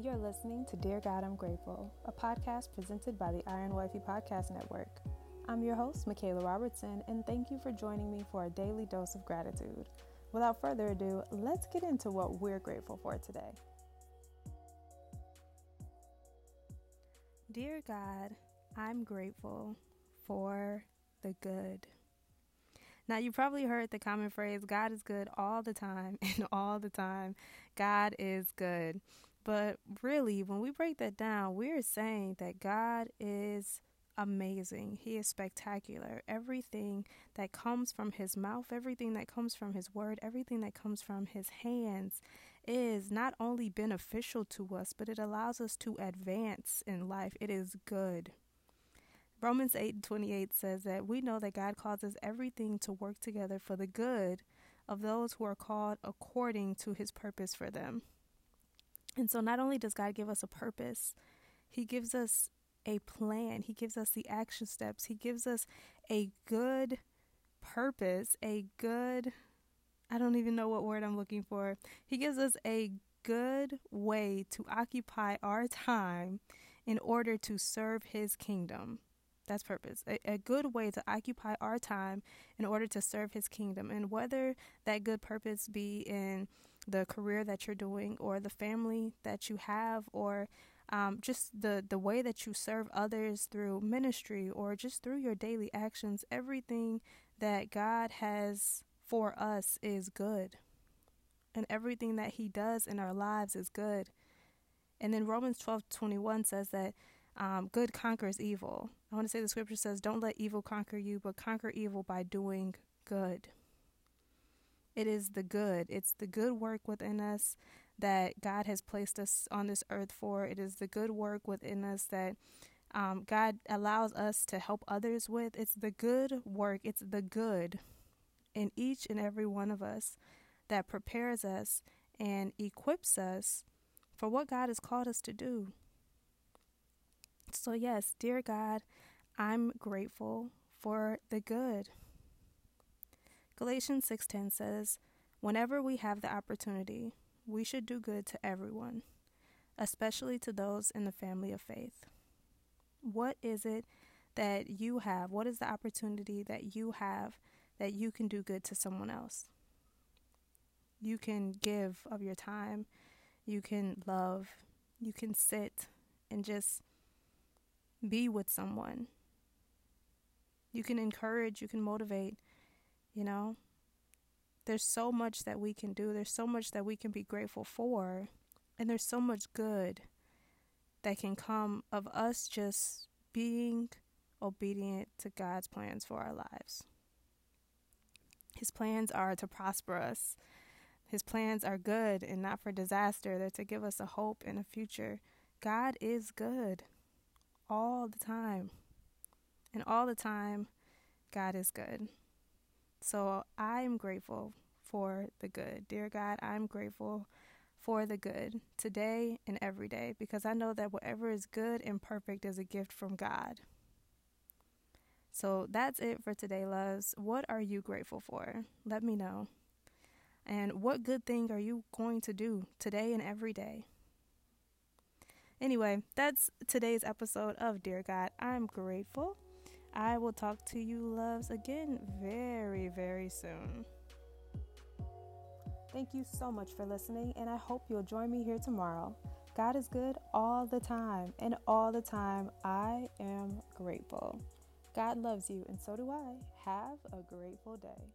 You're listening to Dear God, I'm Grateful, a podcast presented by the Iron Wifey Podcast Network. I'm your host, Michaela Robertson, and thank you for joining me for a daily dose of gratitude. Without further ado, let's get into what we're grateful for today. Dear God, I'm grateful for the good. Now, you probably heard the common phrase, God is good all the time, and all the time, God is good. But really, when we break that down, we're saying that God is amazing. He is spectacular. Everything that comes from his mouth, everything that comes from his word, everything that comes from his hands is not only beneficial to us, but it allows us to advance in life. It is good. Romans 8 and 28 says that we know that God causes everything to work together for the good of those who are called according to his purpose for them. And so, not only does God give us a purpose, He gives us a plan, He gives us the action steps, He gives us a good purpose, a good, I don't even know what word I'm looking for. He gives us a good way to occupy our time in order to serve His kingdom. That's purpose. A, a, good way to occupy our time in order to serve His kingdom. And whether that good purpose be in the career that you're doing, or the family that you have, or um, just the, the way that you serve others through ministry, or just through your daily actions, everything that God has for us is good. And everything that He does in our lives is good. And then Romans 12 21 says that um, good conquers evil. I want to say the scripture says, Don't let evil conquer you, but conquer evil by doing good. It is the good, it's the good work within us that God has placed us on this earth for. It is the good work within us that um, God allows us to help others with. It's the good work, it's the good in each and every one of us that prepares us and equips us for what God has called us to do. So, yes, dear God, I'm grateful for the good. Galatians 6:10 says, "Whenever we have the opportunity, we should do good to everyone, especially to those in the family of faith." What is it that you have? What is the opportunity that you have that you can do good to someone else? You can give of your time, you can love, you can sit and just be with someone. You can encourage, you can motivate, you know. There's so much that we can do, there's so much that we can be grateful for, and there's so much good that can come of us just being obedient to God's plans for our lives. His plans are to prosper us. His plans are good and not for disaster. They're to give us a hope and a future. God is good all the time. And all the time, God is good. So I'm grateful for the good. Dear God, I'm grateful for the good today and every day because I know that whatever is good and perfect is a gift from God. So that's it for today, loves. What are you grateful for? Let me know. And what good thing are you going to do today and every day? Anyway, that's today's episode of Dear God. I'm grateful. I will talk to you, loves, again very, very soon. Thank you so much for listening, and I hope you'll join me here tomorrow. God is good all the time, and all the time I am grateful. God loves you, and so do I. Have a grateful day.